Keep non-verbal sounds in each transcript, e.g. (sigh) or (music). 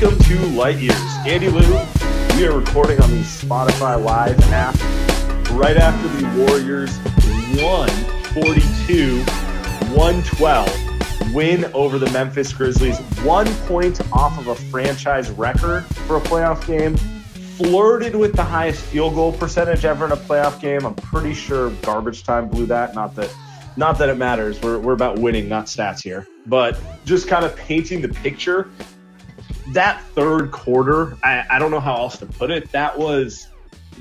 Welcome to Light Years. Andy Liu, we are recording on the Spotify Live app right after the Warriors 142 112 win over the Memphis Grizzlies. One point off of a franchise record for a playoff game. Flirted with the highest field goal percentage ever in a playoff game. I'm pretty sure garbage time blew that. Not that not that it matters. We're, we're about winning, not stats here. But just kind of painting the picture. That third quarter, I, I don't know how else to put it. That was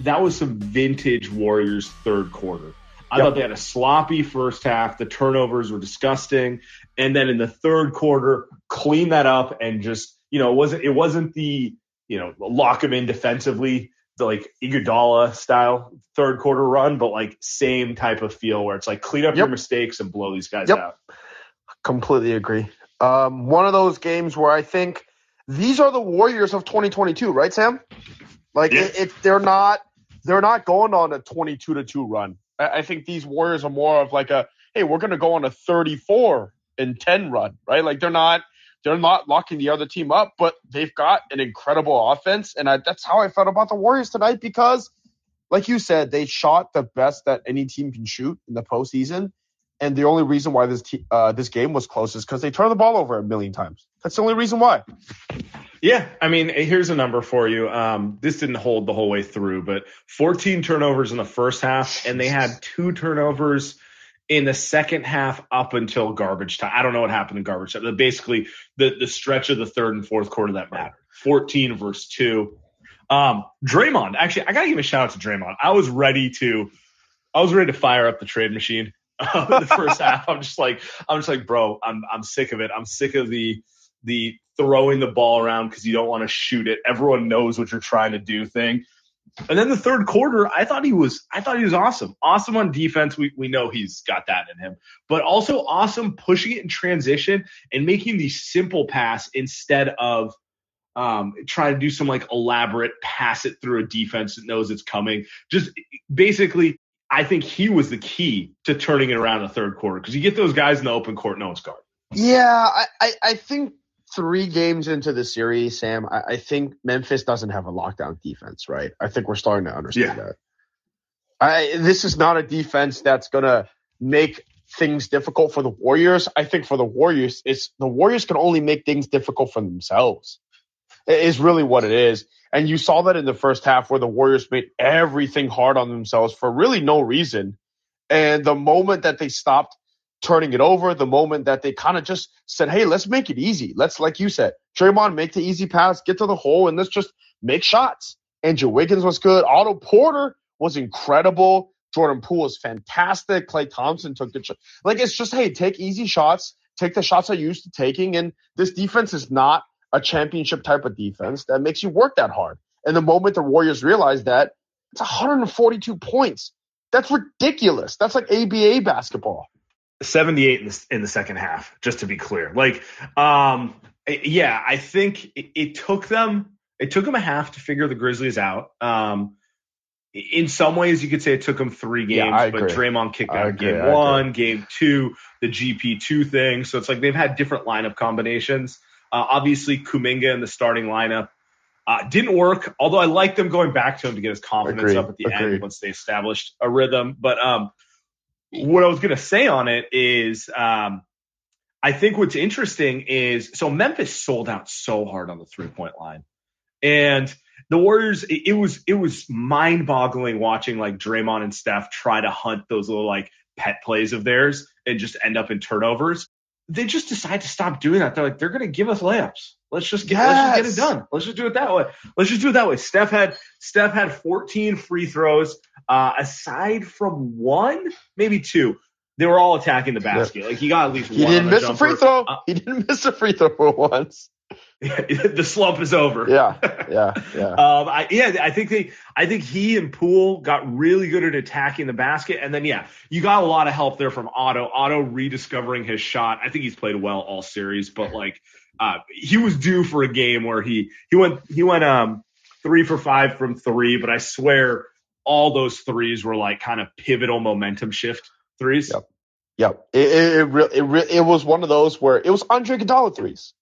that was some vintage Warriors third quarter. I Yep. thought they had a sloppy first half. The turnovers were disgusting, and then in the third quarter, clean that up and just you know it wasn't it wasn't the you know lock them in defensively the like Iguodala style third quarter run, but like same type of feel where it's like clean up your mistakes and blow these guys Yep. out. Completely agree. Um, one of those games where I think these are the Warriors of 2022, right, Sam? Like Yeah. it, it, they're not they're not going on a 22 to two run. I, I think these Warriors are more of like a hey, we're going to go on a 34 and 10 run, right? Like they're not they're not locking the other team up, but they've got an incredible offense, and I, that's how I felt about the Warriors tonight because, like you said, they shot the best that any team can shoot in the postseason. And the only reason why this uh, this game was close is because they turned the ball over a million times. That's the only reason why. Yeah, I mean, here's a number for you. Um, this didn't hold the whole way through, but 14 turnovers in the first half, and they had two turnovers in the second half up until garbage time. I don't know what happened in garbage time. But basically, the the stretch of the third and fourth quarter that mattered. 14 versus two. Um, Draymond, actually, I gotta give a shout out to Draymond. I was ready to, I was ready to fire up the trade machine (laughs) the first half. I'm just like, I'm just like, bro, I'm I'm sick of it. I'm sick of the the throwing the ball around because you don't want to shoot it. Everyone knows what you're trying to do thing. And then the third quarter, I thought he was I thought he was awesome. Awesome on defense. We we know he's got that in him. But also awesome pushing it in transition and making the simple pass instead of um, trying to do some like elaborate pass it through a defense that knows it's coming. Just basically, I think he was the key to turning it around in the third quarter because you get those guys in the open court, no one's guard. Yeah, I, I, I think three games into the series, Sam, I, I think Memphis doesn't have a lockdown defense, right? I think we're starting to understand Yeah. that. I this is not a defense that's gonna make things difficult for the Warriors. I think for the Warriors, it's the Warriors can only make things difficult for themselves. Is really what it is. And you saw that in the first half where the Warriors made everything hard on themselves for really no reason. And the moment that they stopped turning it over, the moment that they kind of just said, hey, let's make it easy. Let's, like you said, Draymond, make the easy pass, get to the hole, and let's just make shots. Andrew Wiggins was good. Otto Porter was incredible. Jordan Poole was fantastic. Klay Thompson took the shot. Like, it's just, hey, take easy shots, take the shots I used to taking. And this defense is not a championship type of defense that makes you work that hard. And the moment the Warriors realized that, it's 142 points. That's ridiculous. That's like ABA basketball. 78 in the, in the second half, just to be clear. Like, um, yeah, I think it, it took them, it took them a half to figure the Grizzlies out. Um, in some ways, you could say it took them three games, Yeah, but. Draymond kicked out agree, game I one, game two, the GP2 thing. So it's like they've had different lineup combinations. Uh, obviously, Kuminga in the starting lineup uh, didn't work, although I liked them going back to him to get his confidence Agreed, up at the agreed. end once they established a rhythm. But um, what I was going to say on it is um, I think what's interesting is so Memphis sold out so hard on the three point line. And the Warriors, it, it was it was mind boggling watching like Draymond and Steph try to hunt those little like pet plays of theirs and just end up in turnovers. They just decide to stop doing that. They're like, they're gonna give us layups. Let's just get let's just get it done. Let's just do it that way. Let's just do it that way. Steph had Steph had 14 free throws. Uh, aside from one, maybe two, they were all attacking the basket. Like he got at least He one. didn't on the miss a free throw. Uh, he didn't miss a free throw for once. (laughs) the slump is over. Yeah, yeah, yeah. (laughs) Um, I, yeah, I think they, I think he and Poole got really good at attacking the basket, and then yeah, you got a lot of help there from Otto. Otto rediscovering his shot. I think he's played well all series, but like, uh, he was due for a game where he he went he went um three for five from three, but I swear all those threes were like kind of pivotal momentum shift threes. Yep. Yep. It it it, it, it was one of those where it was Andre Iguodala threes,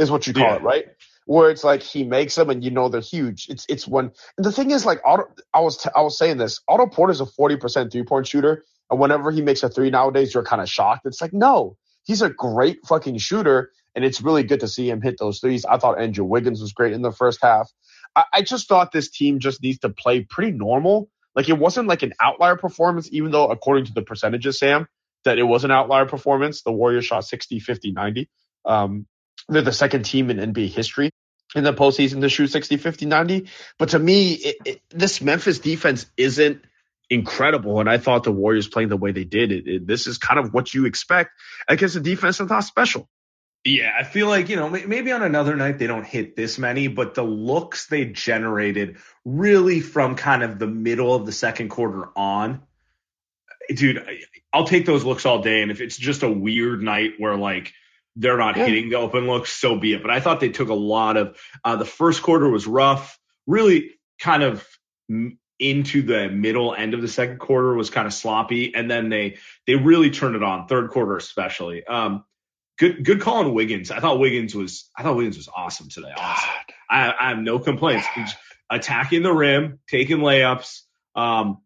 is what you call Yeah. it, right? Where it's like he makes them and you know they're huge. It's it's when and the thing is like Otto, I was t- I was saying this. Otto Porter's a forty percent three point shooter, and whenever he makes a three nowadays, you're kind of shocked. It's like no, he's a great fucking shooter, and it's really good to see him hit those threes. I thought Andrew Wiggins was great in the first half. I, I just thought this team just needs to play pretty normal. Like it wasn't like an outlier performance, even though according to the percentages, Sam, that it was an outlier performance. The Warriors shot 60, 50, 90. Um, they're the second team in NBA history in the postseason to shoot 60, 50, 90. But to me, it, it, this Memphis defense isn't incredible. And I thought the Warriors playing the way they did, it, this is kind of what you expect against a defense that's not special. Yeah, I feel like, you know, maybe on another night they don't hit this many, but the looks they generated really from kind of the middle of the second quarter on. Dude, I'll take those looks all day. And if it's just a weird night where like they're not Yeah. hitting the open looks, so be it. But I thought they took a lot of uh, the first quarter was rough, really kind of into the middle end of the second quarter was kind of sloppy. And then they they really turned it on, third quarter especially. Um, good good call on Wiggins. I thought Wiggins was I thought Wiggins was awesome today. Honestly. I, I have no complaints. He's attacking the rim, taking layups, um,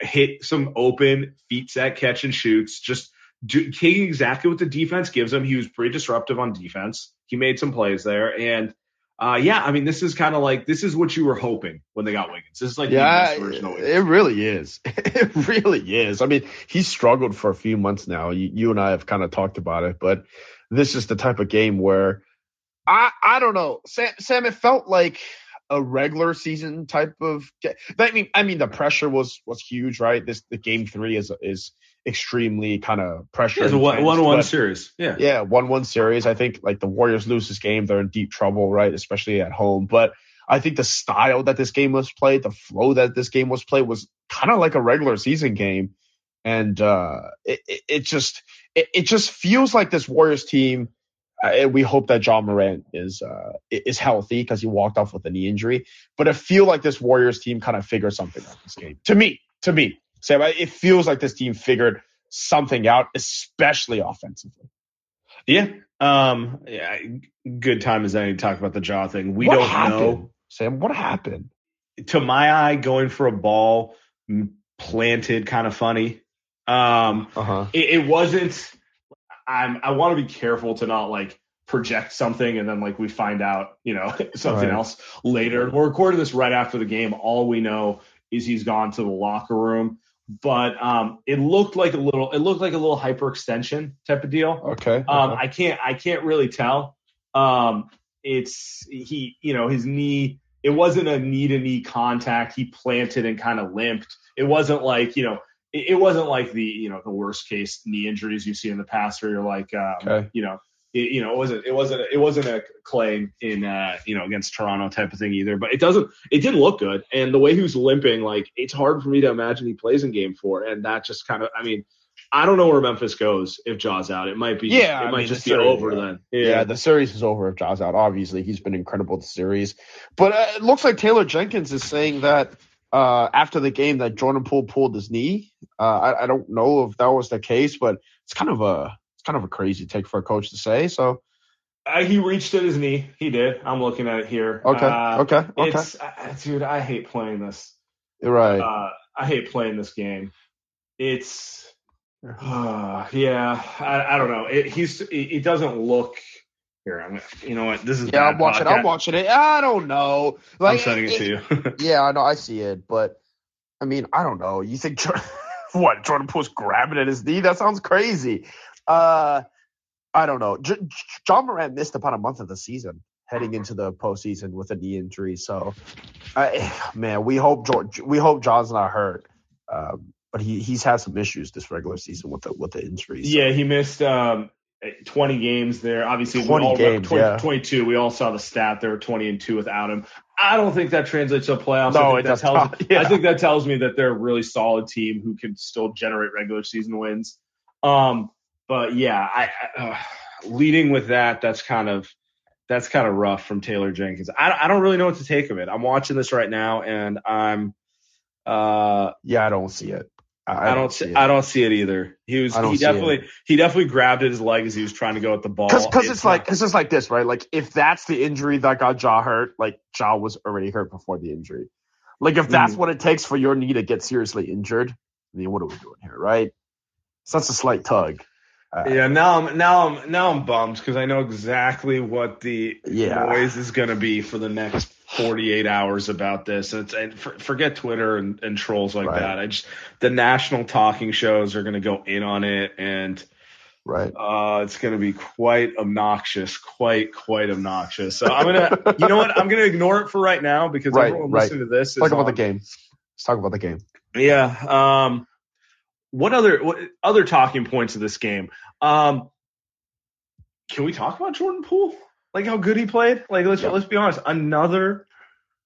hit some open feet set catch and shoots. Just do, taking exactly what the defense gives him. He was pretty disruptive on defense. He made some plays there, and uh, yeah, I mean, this is kind of like this is what you were hoping when they got Wiggins. This is like the Yeah, best version of Wiggins. it really is. (laughs) It really is. I mean, he struggled for a few months now. You, you and I have kind of talked about it, but this is the type of game where I I don't know, Sam. Sam, it felt like a regular season type of. Game. I mean, I mean, the pressure was was huge, right? This the game three is is extremely kind of pressure. It's a one one one series. Yeah. yeah, one one series. I think like the Warriors lose this game, they're in deep trouble, right? Especially at home. But I think the style that this game was played, the flow that this game was played, was kind of like a regular season game, and uh, it, it it just it, it just feels like this Warriors team. Uh, we hope that Ja Morant is uh, is healthy because he walked off with a knee injury. But it feel like this Warriors team kind of figured something out this game. To me, to me, Sam, it feels like this team figured something out, especially offensively. Yeah. Um. Yeah. Good time as any to talk about the Ja thing. We What don't happened? know. Sam, what happened? to my eye, going for a ball planted kind of funny. Um, Uh huh. it, it wasn't. I'm. I want to be careful to not like project something and then like we find out, you know, (laughs) something Right. else later. We're recording this right after the game. All we know is he's gone to the locker room. But um, it looked like a little. It looked like a little hyperextension type of deal. Okay. Um, I can't I can't really tell. Um, it's he, you know, his knee. It wasn't a knee to knee contact. He planted and kind of limped. It wasn't like you know. It, it wasn't like the you know the worst case knee injuries you see in the past where you're like, um, Okay. you know, it, you know, it wasn't it wasn't it wasn't a claim in uh, you know against Toronto type of thing either. But it doesn't it didn't look good. And the way he was limping, like it's hard for me to imagine he plays in Game Four. And that just kind of, I mean. I don't know where Memphis goes if Ja's out. It might be Yeah, it I might mean, just be series, over yeah. then. Yeah. the series is over if Ja's out. Obviously, he's been incredible the series. But uh, it looks like Taylor Jenkins is saying that uh, after the game that Jordan Poole pulled his knee. Uh, I, I don't know if that was the case, but it's kind of a kind of a crazy take for a coach to say. So Uh, he reached at his knee. He did. I'm looking at it here. okay, Uh, okay, okay, It's, uh, dude, I hate playing this. Right. Uh, I hate playing this game. It's, uh, yeah, I, I don't know. It, he's, it, it doesn't look. Here, I'm. You know what? This is. yeah, I'm watching. I'm watching it. I don't know. Like, I'm sending it to you. (laughs) Yeah, I know. I see it, but I mean, I don't know. You think (laughs) what Jordan Poole's grabbing at his knee? That sounds crazy. Uh, I don't know. J- Ja Morant missed about a month of the season heading into the postseason with a knee injury. So, I, (sighs) man, we hope George, we hope Ja's not hurt. Um, but he he's had some issues this regular season with the with the injuries. so- yeah, he missed um, 20 games there. Obviously, we 20 all- games, 20 yeah. 22. We all saw the stat. There were 20 and two without him. I don't think that translates to playoffs. No, I think it that tells, not. (laughs) Yeah. I think that tells me that they're a really solid team who can still generate regular season wins. Um, but yeah, I, I uh, leading with that, that's kind of that's kind of rough from Taylor Jenkins. I, I don't really know what to take of it. I'm watching this right now, and I'm uh, yeah, I don't see it. I, don't see it. I don't see it either. He was he definitely he definitely grabbed at his leg as he was trying to go at the ball. Because it's, like not- it's like this, right? Like if that's the injury that got Ja hurt, like Ja was already hurt before the injury. Like if that's Mhm. what it takes for your knee to get seriously injured, I mean, what are we doing here, right? So that's a slight tug. Uh, yeah. Now I'm now I'm now I'm bummed because I know exactly what the Yeah. noise is going to be for the next 48 hours about this. And, it's, and for, forget Twitter and, and trolls like Right. that. I just the national talking shows are going to go in on it and. Right. Uh, it's going to be quite obnoxious, quite quite obnoxious. So I'm gonna, you know what? I'm gonna ignore it for right now because Right, everyone right. listening to this is Talk about on- the game. Let's talk about the game. Yeah. Um, what other what other talking points of this game? Um, can we talk about Jordan Poole? Like how good he played? Like let's Yeah. let's be honest. Another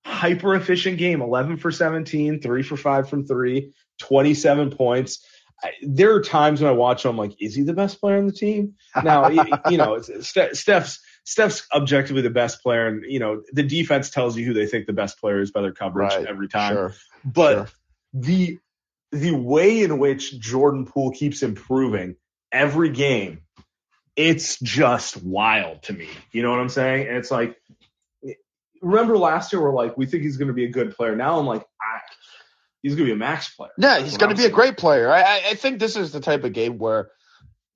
hyper efficient game. 11 for 17, 3 for 5 from 3, 27 points. I, there are times when I watch him, I'm like, is he the best player on the team? Now, y- you know, Steph's Steph's objectively the best player, and you know the defense tells you who they think the best player is by their coverage Right. every time. Sure. But Sure. the the way in which Jordan Poole keeps improving every game, it's just wild to me. You know what I'm saying? And it's like, remember last year we're like, we think he's going to be a good player. Now I'm like, I, he's going to be a max player. Yeah, he's going to be a great player. I, I, think this is the type of game where,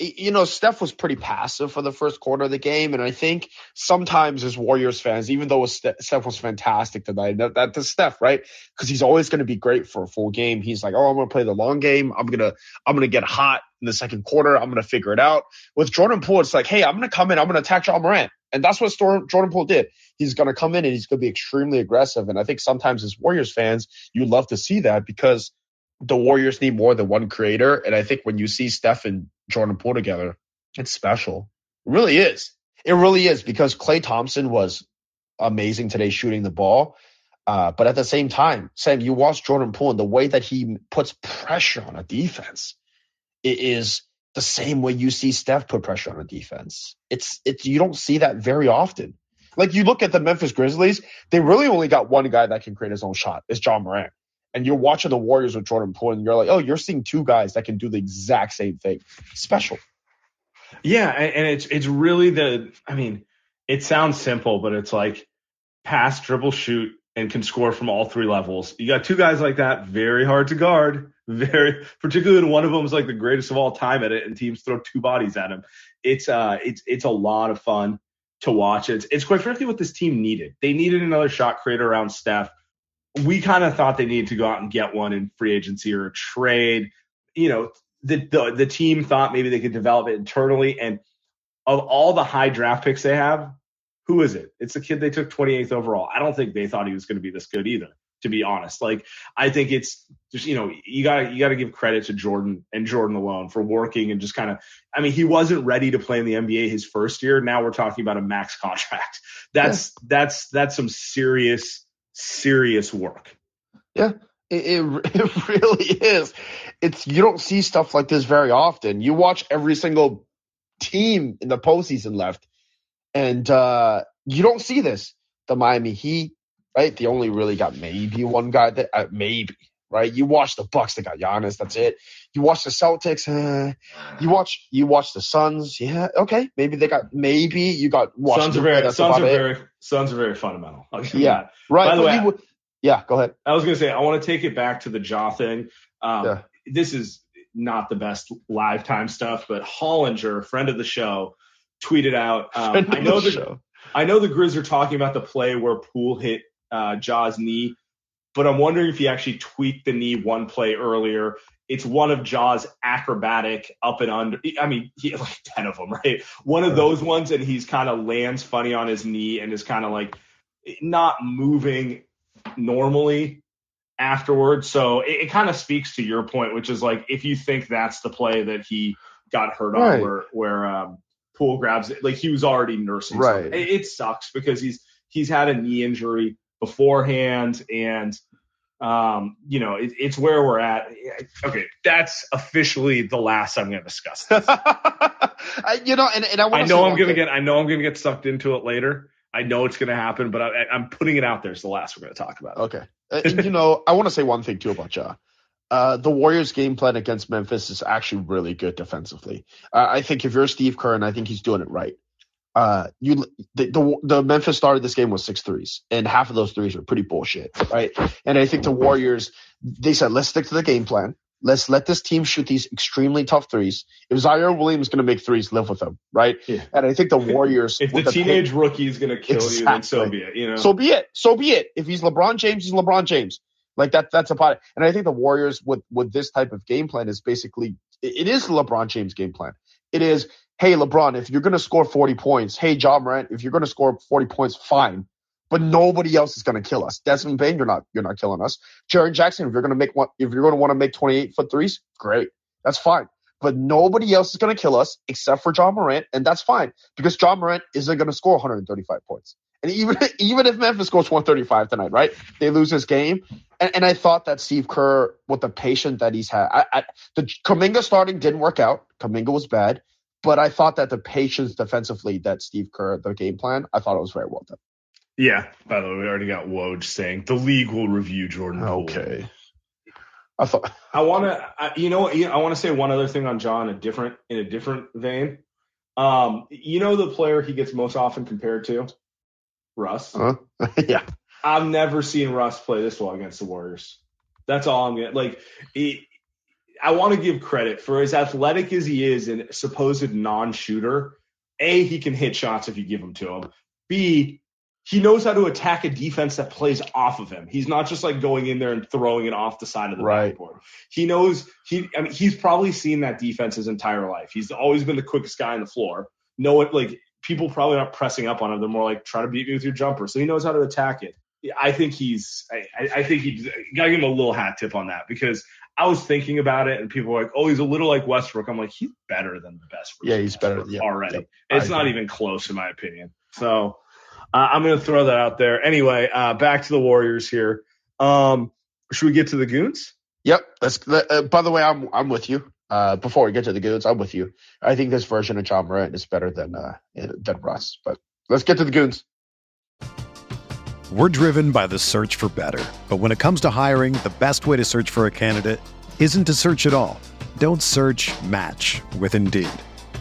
you know, Steph was pretty passive for the first quarter of the game, and I think sometimes as Warriors fans, even though Steph was fantastic tonight, that, that's Steph, right? Because he's always going to be great for a full game. He's like, oh, I'm going to play the long game. I'm gonna, I'm gonna get hot in the second quarter. I'm gonna figure it out. With Jordan Poole, it's like, hey, I'm gonna come in. I'm gonna attack Ja Morant, and that's what Jordan Poole did. He's gonna come in and he's gonna be extremely aggressive. And I think sometimes as Warriors fans, you love to see that because the Warriors need more than one creator. And I think when you see Steph and Jordan Poole together, it's special. It really is. It really is because Klay Thompson was amazing today shooting the ball. Uh, but at the same time, Sam, you watch Jordan Poole and the way that he puts pressure on a defense, it is the same way you see Steph put pressure on a defense. It's it's you don't see that very often. Like you look at the Memphis Grizzlies, they really only got one guy that can create his own shot. It's Ja Morant. And you're watching the Warriors with Jordan Poole, and you're like, oh, you're seeing two guys that can do the exact same thing. Special. Yeah, and, it's it's really the. I mean, it sounds simple, but it's like pass, dribble, shoot, and can score from all three levels. You got two guys like that, very hard to guard. (laughs) Very, particularly one of them is like the greatest of all time at it, and teams throw two bodies at him. It's uh, it's it's a lot of fun to watch. It's it's quite frankly what this team needed. They needed another shot creator around Steph. We kind of thought they needed to go out and get one in free agency or a trade. You know, the, the the team thought maybe they could develop it internally. And of all the high draft picks they have, who is it? It's the kid they took 28th overall. I don't think they thought he was going to be this good either. To be honest, like I think it's just you know you got you got to give credit to Jordan and Jordan alone for working and just kind of. I mean, he wasn't ready to play in the NBA his first year. Now we're talking about a max (laughs) contract. That's that's that's some serious serious work. It, it, (laughs) it really is. It's you don't see stuff like this very often. You watch every single team in the postseason left, and uh, you don't see this. The Miami Heat, right? They only really got maybe one guy that uh, maybe right? You watch the Bucks, they got Giannis, that's it. You watch the Celtics, uh, you watch you watch the Suns, yeah, okay, maybe they got maybe you got Suns are very Suns are it. very Suns are very fundamental. Yeah, right. By the way, yeah, go ahead. I was gonna say I want to take it back to the Ja thing. Um, yeah. This is not the best live time stuff, but Hollinger, friend of the show, tweeted out. Um, I know the, the I know the Grizz are talking about the play where Poole hit uh, Ja's knee but I'm wondering if he actually tweaked the knee one play earlier. It's one of Ja's acrobatic up and under. I mean, he had (laughs) like 10 of them, right? One of those ones, and he's kind of lands funny on his knee and is kind of like not moving normally afterwards. So it, it kind of speaks to your point, which is like if you think that's the play that he got hurt right. on, where where um, Poole grabs it, like he was already nursing. Right. It, it sucks because he's he's had a knee injury beforehand and um, you know, it, it's where we're at. Okay, that's officially the last I'm going to discuss. (laughs) I, you know, and, and I, I know I'm going to get, I know I'm going to get sucked into it later. I know it's going to happen, but I, am putting it out there. It's the last we're going to talk about. Okay, and, you know, I want to say one thing too about Ja. Uh, the Warriors' game plan against Memphis is actually really good defensively. Uh, I think if you're Steve Kerr, and I think he's doing it right uh, you the, the, the Memphis started this game with six threes, and half of those threes were pretty bullshit, right? And I think the Warriors they said let's stick to the game plan. Let's let this team shoot these extremely tough threes. If Ziaire Williams is going to make threes, live with them, right? Yeah. And I think the Warriors. if the, the teenage pick, rookie is going to kill exactly. you, then so be it. You know, so be it. So be it. If he's LeBron James, he's LeBron James. Like that. That's about it. And I think the Warriors with with this type of game plan is basically it is LeBron James game plan. It is hey, LeBron, if you're going to score 40 points, hey, Ja Morant, if you're going to score 40 points, fine. But nobody else is going to kill us. Desmond Bane, you're not, you're not killing us. Jaren Jackson, if you're going to make one, if you're going to want to make 28 foot threes, great. That's fine. But nobody else is going to kill us except for Ja Morant, and that's fine because Ja Morant isn't going to score 135 points. And even (laughs) even if Memphis scores 135 tonight, right? They lose this game. And, and I thought that Steve Kerr, with the patience that he's had, I, I, the Kuminga starting didn't work out. Kuminga was bad. But I thought that the patience defensively that Steve Kerr, the game plan, I thought it was very well done. Yeah. By the way, we already got Woj saying the league will review Jordan. Okay. I thought I want to. You know? I want to say one other thing on Ja, a different in a different vein. Um, you know the player he gets most often compared to, Russ. Huh? (laughs) yeah. I've never seen Russ play this well against the Warriors. That's all I'm getting. Like, he, I want to give credit for as athletic as he is and supposed non-shooter. A, he can hit shots if you give them to him. B, he knows how to attack a defense that plays off of him. He's not just like going in there and throwing it off the side of the right. backboard. He knows he. I mean, he's probably seen that defense his entire life. He's always been the quickest guy on the floor. Know it like people probably not pressing up on him. They're more like try to beat me with your jumper. So he knows how to attack it. I think he's. I, I think he got to give him a little hat tip on that because I was thinking about it, and people were like, "Oh, he's a little like Westbrook." I'm like, he's better than the best. Yeah, he's better yeah, already. Yep, it's not even close, in my opinion. So uh, I'm going to throw that out there. Anyway, uh, back to the Warriors here. Um, should we get to the Goons? Yep. That's. Uh, by the way, I'm I'm with you. Uh, before we get to the Goons, I'm with you. I think this version of Ja Morant is better than uh, than Russ. But let's get to the Goons. We're driven by the search for better. But when it comes to hiring, the best way to search for a candidate isn't to search at all. Don't search match with Indeed.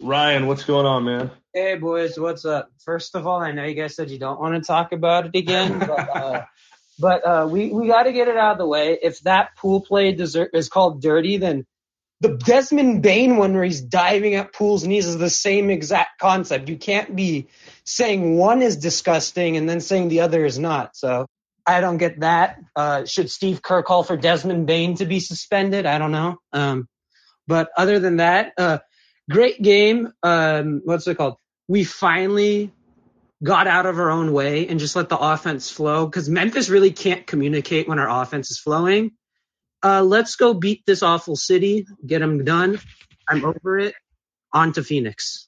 Ryan, what's going on, man? Hey boys, what's up? First of all, I know you guys said you don't want to talk about it again, (laughs) but uh, but uh, we we got to get it out of the way. If that Poole play desert is called dirty, then the Desmond Bane one where he's diving at Poole's knees is the same exact concept. You can't be saying one is disgusting and then saying the other is not. So I don't get that. Uh, should Steve Kerr call for Desmond Bane to be suspended? I don't know. Um, but other than that, uh, great game. Um, what's it called? We finally got out of our own way and just let the offense flow because Memphis really can't communicate when our offense is flowing. Uh, let's go beat this awful city, get them done. I'm over it. On to Phoenix.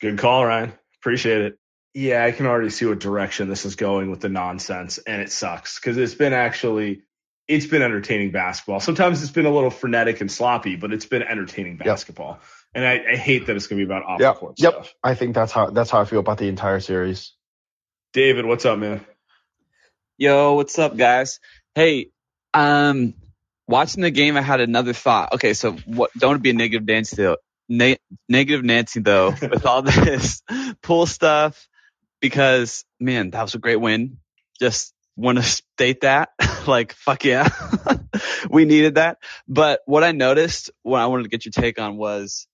Good call, Ryan. Appreciate it. Yeah, I can already see what direction this is going with the nonsense, and it sucks because it's been actually it's been entertaining basketball. Sometimes it's been a little frenetic and sloppy, but it's been entertaining basketball. Yep. And I, I, hate that it's going to be about off yep. court yep. stuff. I think that's how that's how I feel about the entire series. David, what's up, man? Yo, what's up, guys? Hey, um, watching the game, I had another thought. Okay, so what? Don't be a negative Nancy though. Ne- negative Nancy though (laughs) with all this (laughs) Poole stuff because man, that was a great win. Just want to state that. (laughs) like, fuck yeah. we needed that. But what I noticed, what I wanted to get your take on was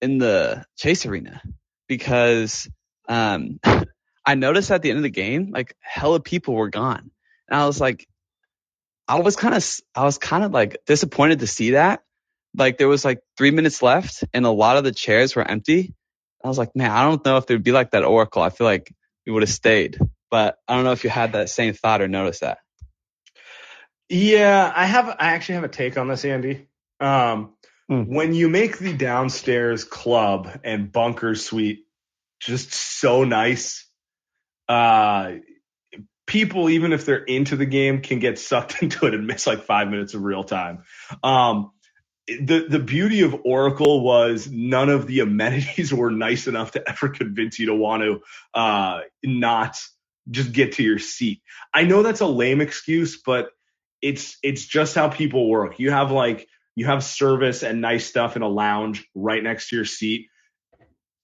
in the chase arena because, um, (laughs) I noticed at the end of the game, like hella people were gone. And I was like, I was kind of, I was kind of like disappointed to see that. Like there was like three minutes left and a lot of the chairs were empty. I was like, man, I don't know if there'd be like that Oracle. I feel like we would have stayed. But I don't know if you had that same thought or noticed that. Yeah, I have. I actually have a take on this, Andy. Um, mm. When you make the downstairs club and bunker suite just so nice, uh, people, even if they're into the game, can get sucked (laughs) into it and miss like five minutes of real time. Um, the the beauty of Oracle was none of the amenities (laughs) were nice enough to ever convince you to want to uh, not just get to your seat. I know that's a lame excuse, but it's it's just how people work. You have like you have service and nice stuff in a lounge right next to your seat.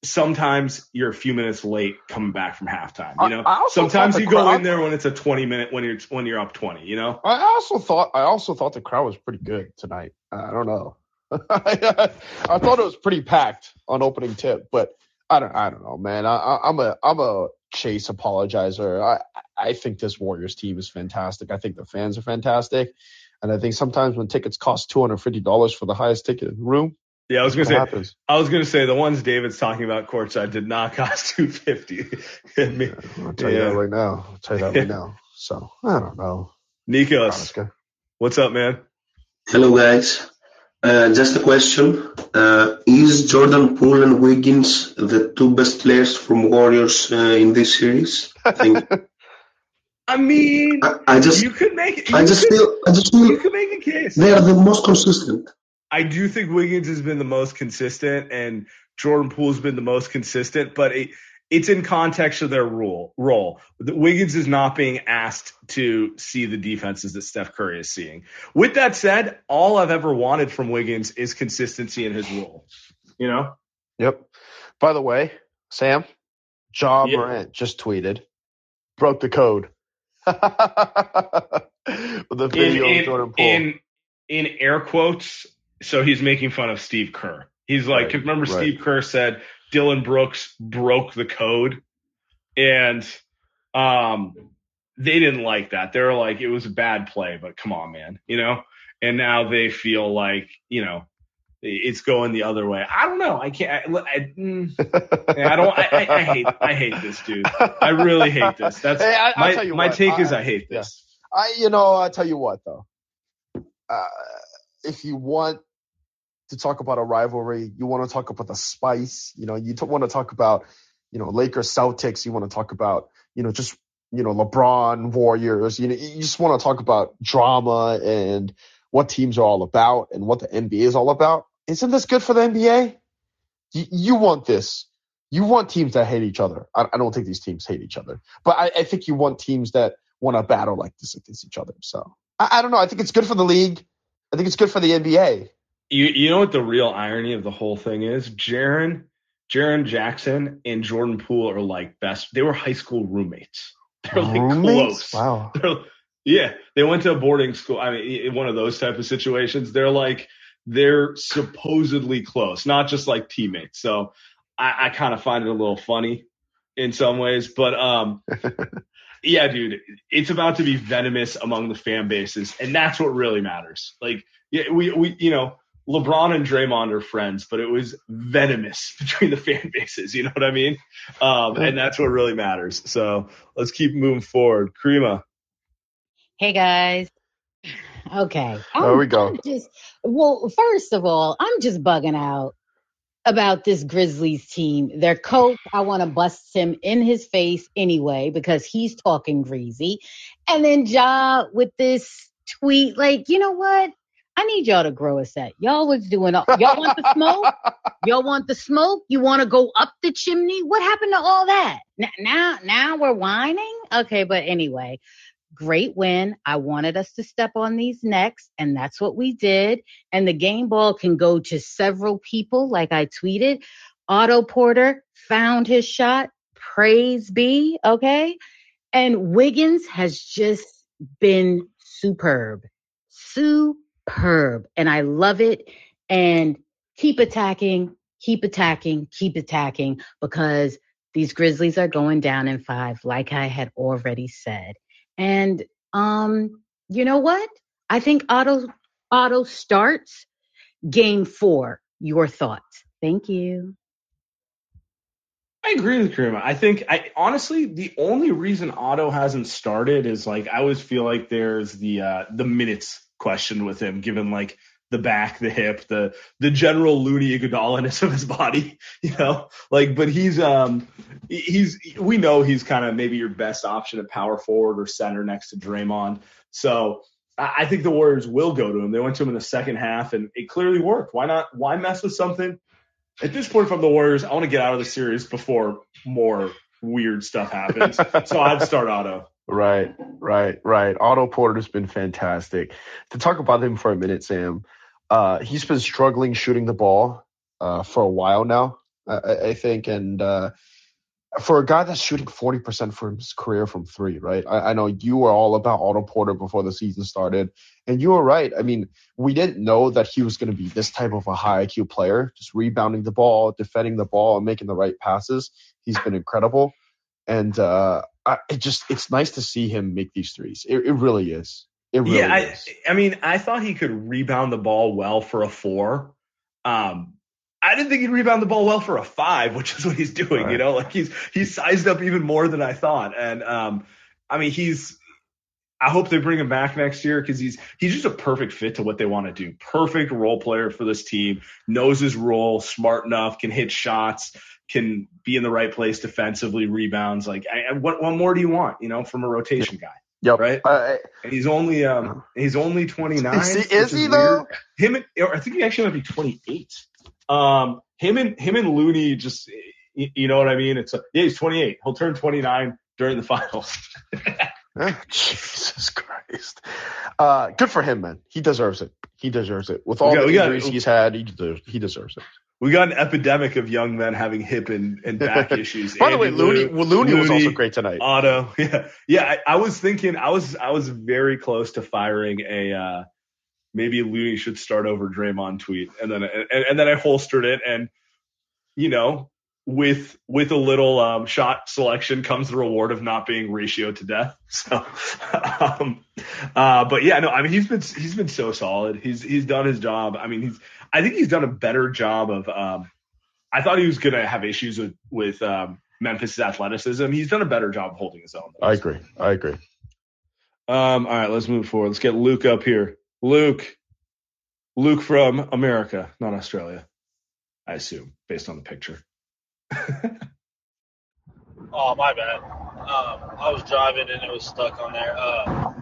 Sometimes you're a few minutes late coming back from halftime. You know, sometimes you go in there when it's a 20 minute when you're when you're up 20. You know, I also thought I also thought the crowd was pretty good tonight. I don't know. (laughs) I thought it was pretty packed on opening tip, but I don't I don't know, man. I, I'm a I'm a Chase apologizer. I I think this Warriors team is fantastic. I think the fans are fantastic, and I think sometimes when tickets cost two hundred fifty dollars for the highest ticket in the room. Yeah, I was gonna say. Happens. I was gonna say the ones David's talking about courtside did not (laughs) cost two fifty. (laughs) yeah, I'll tell yeah. you that right now. I'll tell you that right (laughs) now. So I don't know. Nikos, what's up, man? Hello, guys. Uh, just a question. Uh, is Jordan Poole and Wiggins the two best players from Warriors uh, in this series? I, I mean, I, I, just you could make. You I just could, feel. I just feel you could make a case. They are the most consistent. I do think Wiggins has been the most consistent, and Jordan Poole's been the most consistent. But it, it's in context of their role. Role. Wiggins is not being asked to see the defenses that Steph Curry is seeing. With that said, all I've ever wanted from Wiggins is consistency in his role. You know. Yep. By the way, Sam, Ja yeah. Morant just tweeted, broke the code. (laughs) With the video in, in, Jordan Poole. In, in air quotes, so he's making fun of Steve Kerr. He's like, right, remember right. Steve Kerr said Dillon Brooks broke the code, and um, they didn't like that. They were like, it was a bad play, but come on, man, you know. And now they feel like you know it's going the other way. I don't know. I can't. I, I, mm, I don't. I, I, I, hate. I hate this, dude. I really hate this. That's hey, I, my my what, take is I hate this. Yeah. I you know I tell you what though. Uh, if you want to talk about a rivalry. You want to talk about the spice. You know, you want to talk about, you know, Lakers Celtics. You want to talk about, you know, just, you know, LeBron Warriors. You know, you just want to talk about drama and what teams are all about and what the NBA is all about. Isn't this good for the NBA? You, you want this. You want teams that hate each other. I, I don't think these teams hate each other, but I, I think you want teams that want to battle like this against each other. So I, I don't know. I think it's good for the league. I think it's good for the NBA. You you know what the real irony of the whole thing is? Jaren Jaren Jackson and Jordan Poole are like best. They were high school roommates. They're like Roommates? close. Wow. They're- yeah, they went to a boarding school. I mean, one of those type of situations, they're like they're supposedly close, not just like teammates. So I, I kind of find it a little funny in some ways, but um, (laughs) yeah, dude, it's about to be venomous among the fan bases, and that's what really matters. Like, yeah, we we you know. LeBron and Draymond are friends, but it was venomous (laughs) between the fan bases. You know what I mean? Um, and that's what really matters. So let's keep moving forward. Karima. Hey guys. Okay. There I'm- we go. I'm just well, first of all, I'm just bugging out about this Grizzlies team. Their coach, I want to bust him in his face anyway because he's talking greasy. And then Ja with this tweet, like, you know what? I need y'all to grow a set. Y'all was doing all, y'all want the smoke? Y'all want the smoke? You want to go up the chimney? What happened to all that? N- Now, now we're whining? Okay, but anyway, great win. I wanted us to step on these necks, and that's what we did. And the game ball can go to several people, like I tweeted. Otto Porter found his shot. Praise be. Okay. And Wiggins has just been superb. Superb. And I love it. And keep attacking, keep attacking, keep attacking because these Grizzlies are going down in five, like I had already said. And um, you know what? I think Otto Otto starts game four. Your thoughts. Thank you. I agree with Karima. I think I honestly the only reason Otto hasn't started is like I always feel like there's the uh the minutes question with him, given like the back, the hip, the the general loony Iguodala-ness of his body, (laughs) you know. Like, but he's um he's we know he's kind of maybe your best option at power forward or center next to Draymond. So I I think the Warriors will go to him. They went to him in the second half, and it clearly worked. Why not? Why mess with something? At this point, from the Warriors, I want to get out of the series before more weird stuff happens. so I'd start Otto. Right, right, right. Otto Porter's been fantastic. To talk about him for a minute, Sam, uh, he's been struggling shooting the ball uh, for a while now, I, I think, and uh, for a guy that's shooting forty percent for his career from three, right? I, I know you were all about Otto Porter before the season started, and you were right. I mean, we didn't know that he was going to be this type of a high IQ player, just rebounding the ball, defending the ball, and making the right passes. He's been incredible, and uh, I, it just it's nice to see him make these threes. It, it really is. It really yeah, I, is. I mean, I thought he could rebound the ball well for a four. Um, I didn't think he'd rebound the ball well for a five, which is what he's doing. You know, like he's he's sized up even more than I thought. And um, I mean, he's. I hope they bring him back next year because he's he's just a perfect fit to what they want to do. Perfect role player for this team. Knows his role, smart enough, can hit shots, can be in the right place defensively, rebounds. Like, I, what what more do you want? You know, from a rotation guy, Yep. right? I- And he's only um he's only 29. Is he- is he, weird. though? Him and I think he actually might be 28. Um, him and him and Looney just you, you know what I mean? It's a, yeah, he's 28. He'll turn 29 during the finals. (laughs) (laughs) Jesus Christ. Uh, good for him, man. He deserves it. He deserves it. With all got- the we got- injuries he's had, he deserves, he deserves it. We got an epidemic of young men having hip and, and back (laughs) issues. By the way, Andy Looney, Looney, was also great tonight. Otto, (laughs) yeah, yeah. I, I was thinking, I was, I was very close to firing a uh, maybe Looney should start over Draymond tweet, and then and, and then I holstered it, and you know, with with a little um, shot selection comes the reward of not being ratio to death. (laughs) So, um, uh, but yeah, no, I mean he's been he's been so solid. He's he's done his job. I mean he's I think he's done a better job of. Um, I thought he was gonna have issues with with um, Memphis' athleticism. He's done a better job of holding his own. I agree. I agree. Um, all right, let's move forward. Let's get Luke up here. Luke, Luke from America, not Australia, I assume, based on the picture. (laughs) Oh, my bad. Um, I was driving and it was stuck on there. Uh,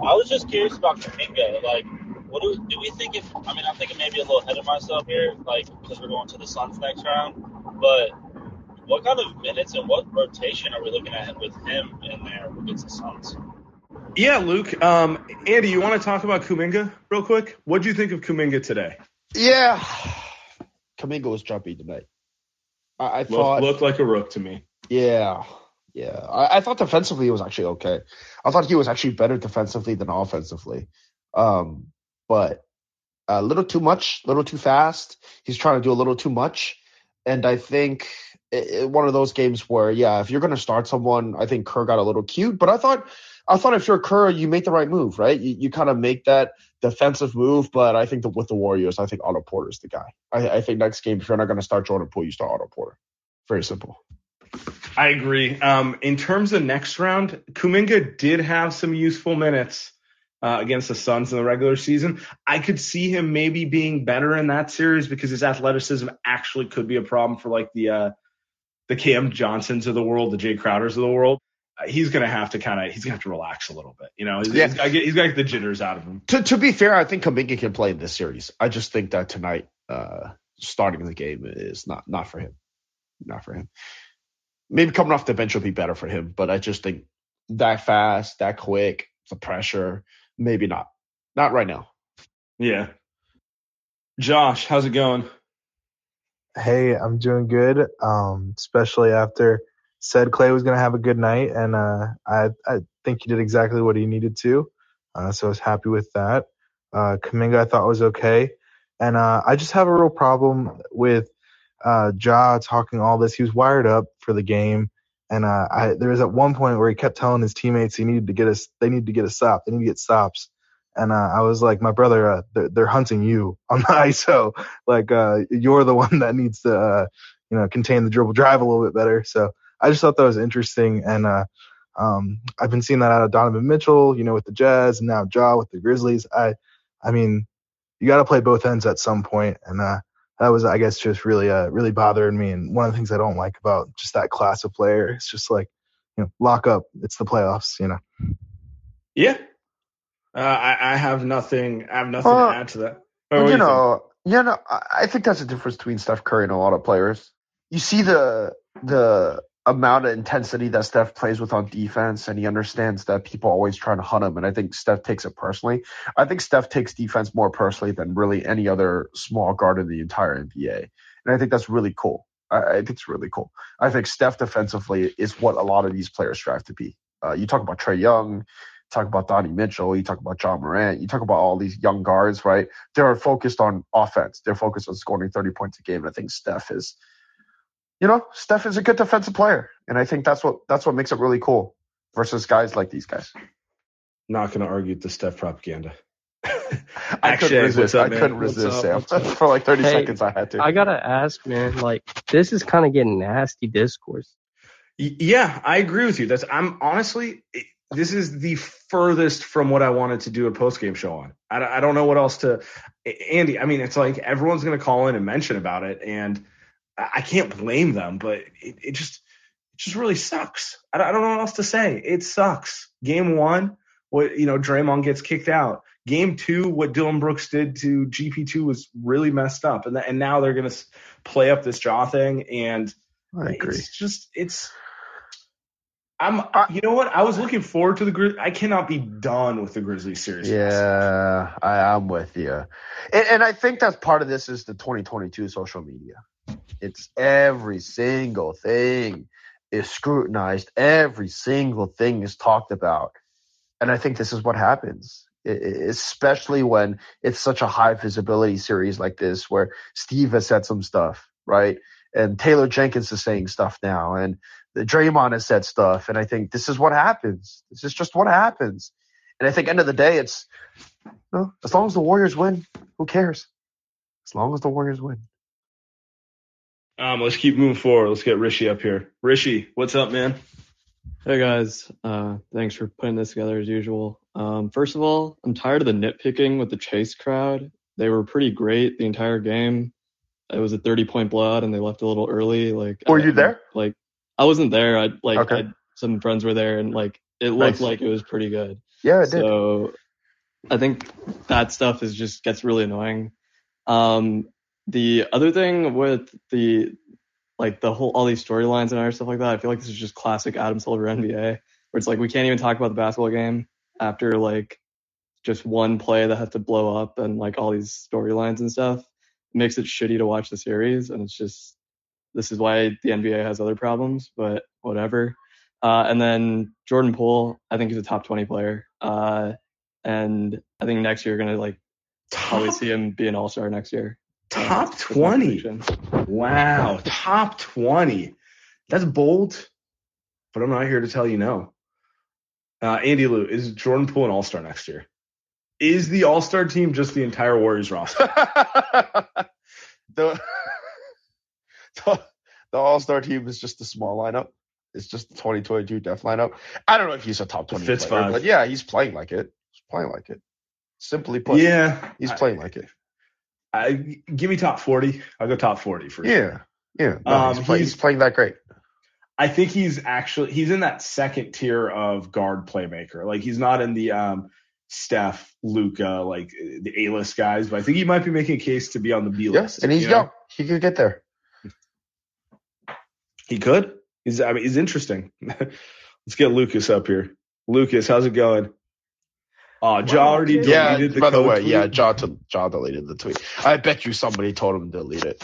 I was just curious about Kuminga. Like, what do, do we think if, I mean, I'm thinking maybe a little ahead of myself here, like, because we're going to the Suns next round. But what kind of minutes and what rotation are we looking at with him in there against the Suns? Yeah, Luke. Um, Andy, you want to talk about Kuminga real quick? What do you think of Kuminga today? Yeah. Kuminga was jumpy tonight. I, I Looked, thought looked like a rook to me. Yeah, yeah. I, I thought defensively he was actually okay. I thought he was actually better defensively than offensively. Um, but a little too much, a little too fast. He's trying to do a little too much, and I think it, it- one of those games where, yeah, if you're going to start someone, I think Kerr got a little cute. But I thought, I thought if you're Kerr, you make the right move, right? You, you kind of make that defensive move. But I think that with the Warriors, I think Otto Porter's the guy. I, I think next game, if you're not going to start Jordan Poole, you start Otto Porter. Very simple. I agree. Um, in terms of next round, Kuminga did have some useful minutes uh, against the Suns in the regular season. I could see him maybe being better in that series because his athleticism actually could be a problem for like the uh, the Cam Johnsons of the world, the Jae Crowders of the world. He's gonna have to kind of he's gonna have to relax a little bit. You know, he's, Yeah. he's got he's got to get the jitters out of him. To to be fair, I think Kuminga can play in this series. I just think that tonight, uh, starting the game is not not for him. Not for him. Maybe coming off the bench would be better for him, but I just think that fast, that quick, the pressure, maybe not. Not right now. Yeah. Josh, how's it going? Hey, I'm doing good. Um, especially after said Klay was gonna have a good night, and uh, I I think he did exactly what he needed to. Uh, so I was happy with that. Uh, Kuminga I thought was okay, and uh, I just have a real problem with uh, Ja talking all this. He was wired up for the game, and uh, I there was at one point where he kept telling his teammates he needed to get us they need to get a stop, they need to get stops. And uh, I was like, my brother, uh, they're, they're hunting you on the (laughs) ISO. Like, uh, you're the (laughs) one that needs to, you know, contain the dribble drive a little bit better. So I just thought that was interesting. And, uh, um, I've been seeing that out of Donovan Mitchell, you know, with the Jazz and now Ja with the Grizzlies. I, I mean, you got to play both ends at some point. And, uh, that was, I guess, just really, uh, really bothering me. And one of the things I don't like about just that class of player, it's just like, you know, lock up. It's the playoffs, you know. Yeah. Uh, I, I have nothing. I have nothing Uh, to add to that. What do you think? know, you know, I I think that's the difference between Steph Curry and a lot of players. You see the the amount of intensity that Steph plays with on defense, and he understands that people always trying to hunt him. And I think Steph takes it personally. I think Steph takes defense more personally than really any other small guard in the entire NBA, and I think that's really cool. I, I think it's really cool. I think Steph defensively is what a lot of these players strive to be. Uh, you talk about Trae Young, talk about Donnie Mitchell, you talk about Ja Morant, you talk about all these young guards, right? They're focused on offense. They're focused on scoring 30 points a game. And I think Steph is, you know, Steph is a good defensive player. And I think that's what that's what makes it really cool versus guys like these guys. Not going to argue the Steph propaganda. (laughs) I couldn't what's resist. up, I couldn't What's resist, up? Sam. What's up? (laughs) For like 30 Hey, seconds, I had to. I gotta ask, man. Like, this is kind of getting nasty discourse. Y- Yeah, I agree with you. That's I'm honestly this is the furthest from what I wanted to do a post game show on. I, I don't know what else to. Andy, I mean, it's like everyone's going to call in and mention about it, and I can't blame them, but it, it just it just really sucks. I don't, I don't know what else to say. It sucks. Game one, what you know, Draymond gets kicked out. Game two, what Dillon Brooks did to GP2 was really messed up, and th- and now they're going to play up this Ja thing, and I agree. it's just it's. I'm. You know what? I was looking forward to the Grizz. I cannot be done with the Grizzlies series. Yeah, I, I'm with you. And, and I think that's part of this is the 2022 social media. It's every single thing is scrutinized. Every single thing is talked about. And I think this is what happens, especially when it's such a high visibility series like this, where Steve has said some stuff, right? And Taylor Jenkins is saying stuff now, and Draymond has said stuff. And I think this is what happens. This is just what happens. And I think end of the day, it's no, as long as the Warriors win, who cares? As long as the Warriors win. Um, let's keep moving forward. Let's get Rishi up here. Rishi, what's up, man? Hey guys, uh, thanks for putting this together as usual. Um, first of all, I'm tired of the nitpicking with the Chase crowd. They were pretty great the entire game. It was a 30 point blowout and they left a little early. Like, Were I- you there? Like, I wasn't there. I like Okay. I, some friends were there and like it looked Nice. like it was pretty good. Yeah, it did. So I think that stuff is just gets really annoying. Um, the other thing with the like the whole all these storylines and other stuff like that, I feel like this is just classic Adam Silver NBA, where it's like we can't even talk about the basketball game after like just one play that has to blow up and like all these storylines and stuff. It makes it shitty to watch the series, and it's just this is why the NBA has other problems, but whatever. Uh, and then Jordan Poole, I think he's a top 20 player. Uh, and I think next year, you're gonna like probably (laughs) see him be an all star next year. Top 20. Wow. Top 20. That's bold, but I'm not here to tell you no. Uh, Andy Liu, is Jordan Poole an all star next year? Is the all star team just the entire Warriors roster? (laughs) (laughs) the the, the All Star team is just a small lineup. It's just the 2022 Def lineup. I don't know if he's a top 20 Fits player, five. but yeah, he's playing like it. He's playing like it. Simply put, yeah. he's I- playing like it. I, give me top 40. I'll go top 40 for sure. Yeah, yeah. No, Um, he's, play, he's- he's playing that great. I think he's actually he's in that second tier of guard playmaker. Like he's not in the um Steph, Luka, like the A list guys, but I think he might be making a case to be on the B Yes, list. and he's you know? young. He could get there. He could. He's I mean he's interesting. (laughs) Let's get Lucas up here. Lucas, how's it going? Oh, Ja already Lucas. Yeah. deleted the By the way, tweet. yeah, Ja, to, Ja deleted the tweet. I bet you somebody told him to delete it.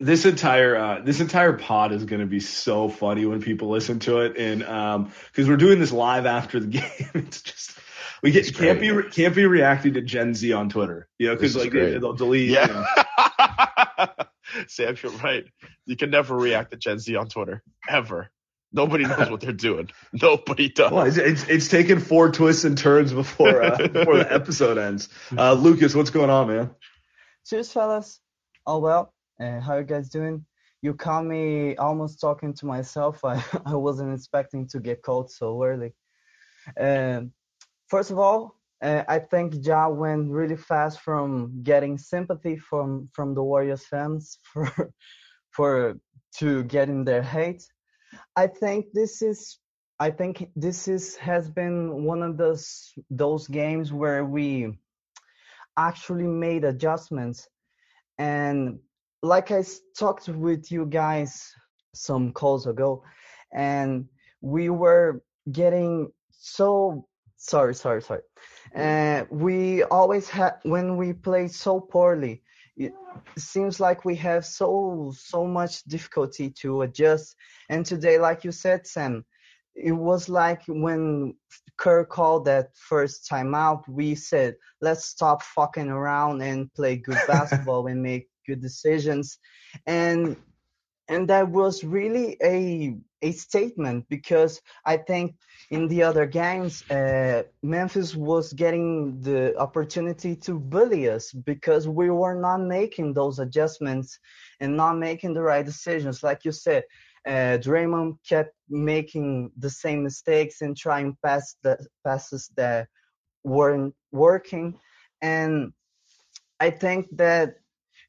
this entire uh, this entire pod is going to be so funny when people listen to it, and um, because we're doing this live after the (laughs) game, it's just we get can't great. be re- can't be reacting to Gen Z on Twitter, you know, because like they, they'll delete. you know. Yeah. (laughs) Sam, you're right. You can never react to Gen Z on Twitter. Ever. Nobody knows what they're doing. (laughs) Nobody does. Well, it's, it's it's taken four twists and turns before uh, (laughs) before the episode ends. Uh, Lucas, what's going on, man? Cheers, fellas. All well. Uh, how you guys doing? You caught me almost talking to myself. (laughs) I, I wasn't expecting to get called so early. Um, first of all, uh, I think Ja went really fast from getting sympathy from from the Warriors fans for for to getting their hate. I think this is I think this is has been one of those those games where we actually made adjustments and like I talked with you guys some calls ago, and we were getting so sorry, sorry, sorry. Uh, we always had when we played so poorly. It seems like we have so so much difficulty to adjust. And today, like you said, Sam, it was like when Kerr called that first timeout, we said, let's stop fucking around and play good (laughs) basketball and make good decisions. And and that was really a a statement because I think in the other games, uh, Memphis was getting the opportunity to bully us because we were not making those adjustments and not making the right decisions. Like you said, uh, Draymond kept making the same mistakes and trying pass the passes that weren't working, and I think that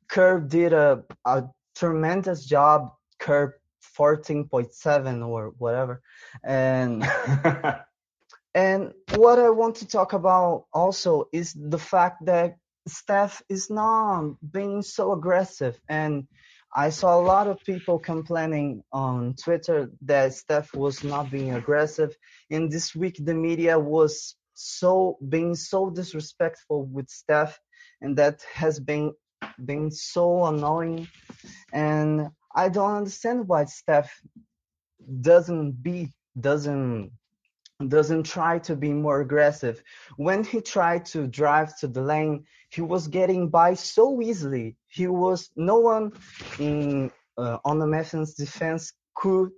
Kerr did a, a tremendous job. Kerr 14.7 or whatever, and (laughs) and what I want to talk about also is the fact that Steph is not being so aggressive. And I saw a lot of people complaining on Twitter that Steph was not being aggressive. And this week, the media was so being so disrespectful with Steph, and that has been been so annoying. And I don't understand why Steph doesn't be doesn't doesn't try to be more aggressive. When he tried to drive to the lane, he was getting by so easily. He was no one in uh, on the Memphis defense could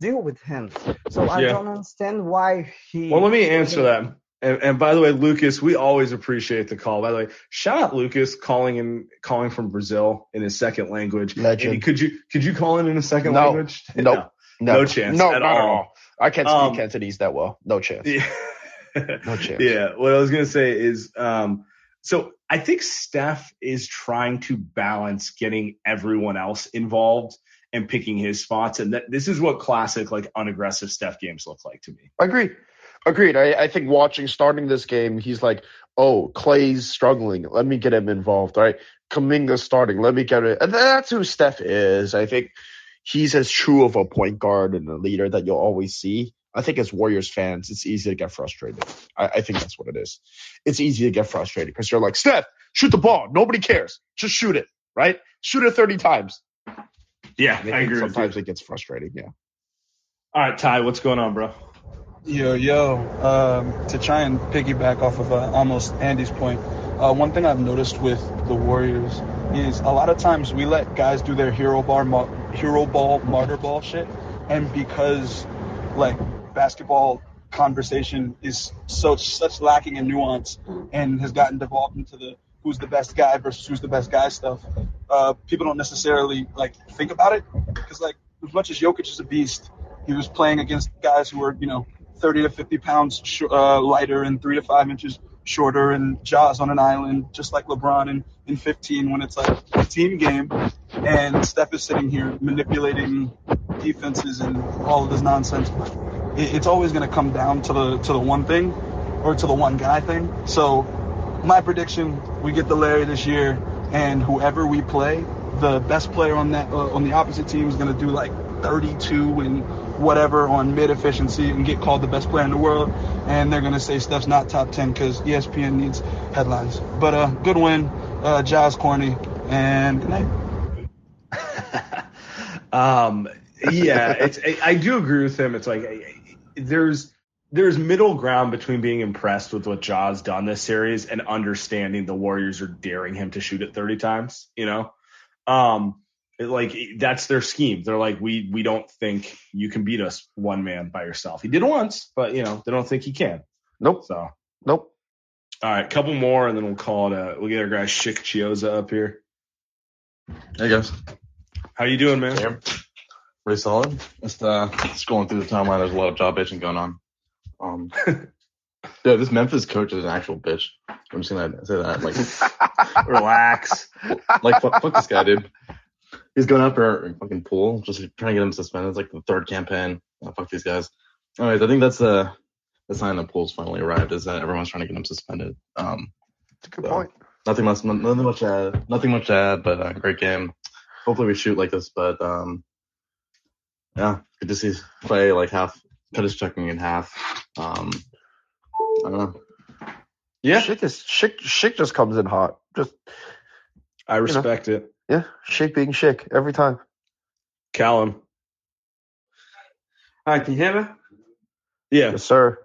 deal with him. So I Yeah. don't understand why he. Well, let me answer that. And, and by the way, Lucas, we always appreciate the call. By the way, shout out Lucas calling in, calling from Brazil in his second language. Legend. Andy, could you could you call in in a second No. language? (laughs) Nope. No, Never. chance No, at not at all. all. I can't speak Um, Cantonese that well. No chance. Yeah. No chance. (laughs) Yeah. What I was gonna say is, um, so I think Steph is trying to balance getting everyone else involved and picking his spots, and that this is what classic like unaggressive Steph games look like to me. Agreed. Agreed. I, I think watching starting this game, he's like, oh, Klay's struggling. Let me get him involved. Right. Kuminga's starting. Let me get it. And that's who Steph is. I think he's as true of a point guard and a leader that you'll always see. I think as Warriors fans, it's easy to get frustrated. I, I think that's what it is. It's easy to get frustrated because you're like, Steph, shoot the ball. Nobody cares. Just shoot it. Right. Shoot it 30 times. Yeah, I, agree sometimes it gets frustrating. Yeah. All right, Ty, what's going on, bro? Yo, yo, um, to try and piggyback off of uh, almost Andy's point, uh, one thing I've noticed with the Warriors is a lot of times we let guys do their hero bar, hero ball, martyr ball shit, and because like basketball conversation is so such lacking in nuance and has gotten devolved into the who's the best guy versus who's the best guy stuff, uh, people don't necessarily like think about it. Because like as much as Jokic is a beast, he was playing against guys who were you know 30 to 50 pounds sh- uh, lighter and three to five inches shorter and Ja's on an island, just like LeBron in, in 15 when it's like a team game and Steph is sitting here manipulating defenses and all of this nonsense. It, it's always going to come down to the to the one thing or to the one guy thing. So my prediction, we get the Larry this year and whoever we play, the best player on that uh, on the opposite team is going to do like 32 and whatever on mid efficiency and get called the best player in the world. And they're going to say Steph's not top 10 because ESPN needs headlines. But uh, good win, uh, corny, and good night. (laughs) Um, yeah, it's I, I do agree with him. It's like there's there's middle ground between being impressed with what Ja's done this series and understanding the Warriors are daring him to shoot it 30 times. You know, um, it- like that's their scheme. They're like, we we don't think you can beat us one man by yourself. He did once, but you know they don't think he can. Nope. So Nope. all right, couple more, and then we'll call it. A, we'll get our guy Shik Chioza up here. Hey guys. How you doing, man? Pretty solid. Just uh just going through the timeline, there's a lot of job bitching going on. Um (laughs) Yeah, this Memphis coach is an actual bitch. I'm just gonna say that. Like (laughs) (laughs) relax. Like fuck, fuck this guy, dude. He's going up for a fucking Poole, just trying to get him suspended. It's like the third campaign. Oh, fuck these guys. Anyways, I think that's uh the sign that Poole's finally arrived is that everyone's trying to get him suspended. Um Good so, point. Nothing much, nothing much to add. Nothing much to add, but uh, great game. Hopefully we shoot like this, but um, yeah, good to see play like half, cut his checking in half. Um, I don't know. Yeah. Schick is Schick. Schick just comes in hot. Just I respect it. Yeah. Schick being Shake every time. Callum. Hi, can you hear me? Yeah. Yes, sir.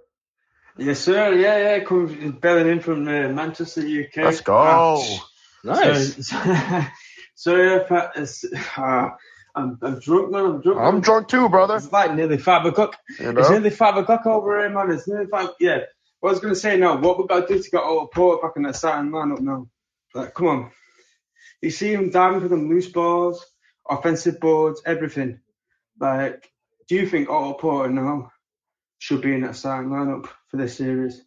Yes, sir. Yeah, yeah. Come belling in from uh, Manchester, UK. Let's go. Ah, Nice. So, sorry if I, it's, ah, I'm, I'm drunk, man. I'm drunk. I'm man. drunk too, brother. It's like nearly five o'clock. You It's know? nearly five o'clock over here, man. It's nearly five. Yeah. What I was gonna say now, what we got to do to get Otto Porter back in that starting lineup now? Like, come on. You see him diving for them loose balls, offensive boards, everything. Like, do you think Otto Porter now should be in that starting lineup for this series?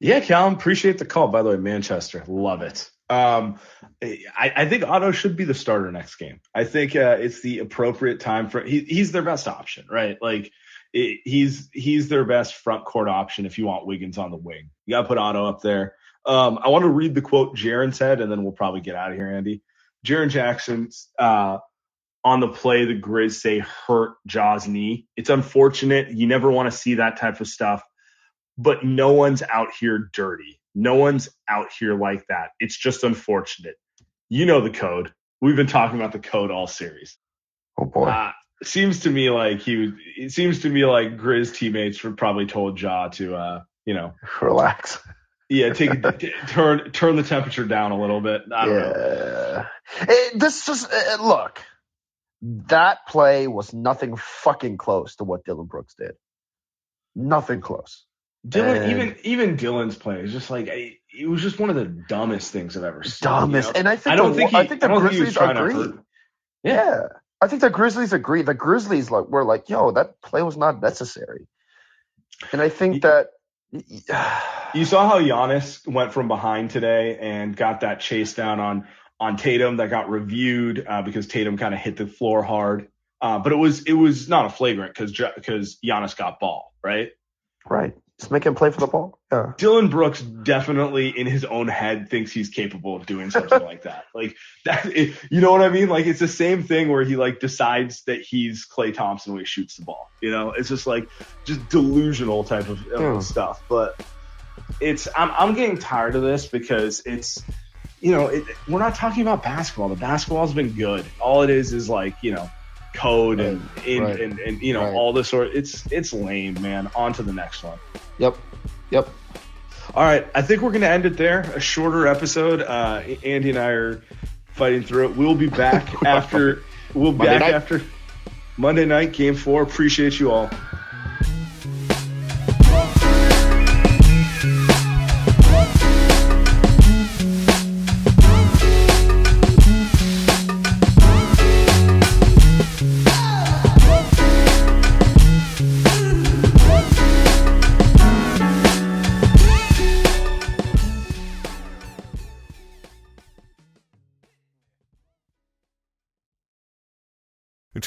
Yeah, Callum, appreciate the call. By the way, Manchester, love it. Um, I, I think Otto should be the starter next game. I think uh, it's the appropriate time for he, he's their best option, right? Like it, he's he's their best front court option if you want Wiggins on the wing. You got to put Otto up there. Um, I want to read the quote Jaren said, and then we'll probably get out of here, Andy. Jaren Jackson uh, on the play the Grizz say hurt Ja's knee. It's unfortunate. You never want to see that type of stuff but no one's out here dirty. No one's out here like that. It's just unfortunate. You know the code. We've been talking about the code all series. Oh boy. Uh, seems to me like he it seems to me like Grizz teammates were probably told Ja to, uh, you know, Relax. Yeah, take t- turn, turn the temperature down a little bit. I don't know. yeah. Eh, this just uh, look. That play was nothing fucking close to what Dillon Brooks did. Nothing close. Dillon, And- even, even Dillon's play is just like, I, it was just one of the dumbest things I've ever seen. dumbest. you know? And I think I don't the, think he, I think the think Grizzlies trying agree. hurt. Yeah. I think the Grizzlies agree. The Grizzlies like were like, yo, that play was not necessary. And I think that You saw how Giannis went from behind today and got that chase down on on Tatum that got reviewed uh, because Tatum kind of hit the floor hard. Uh, but it was it was not a flagrant because because Giannis got ball right. right. Just make him play for the ball. Yeah. Dillon Brooks definitely in his own head thinks he's capable of doing something like that. (laughs) Like that, it, you know what I mean? Like it's the same thing where he like decides that he's Klay Thompson when he shoots the ball. You know, it's just like just delusional type of, of Yeah. stuff. But it's I'm I'm getting tired of this because it's you know, it, we're not talking about basketball. The basketball's been good. All it is is like, you know, code and and, right. and, and you know Right. all this sort. It's it's lame, man. On to the next one. Yep. Yep. All right, I think we're going to end it there. A shorter episode. Uh, Andy and I are fighting through it. We'll be back (laughs) after. We'll be Monday back night. after Monday night, game four. Appreciate you all.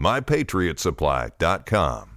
mypatriotsupply.com.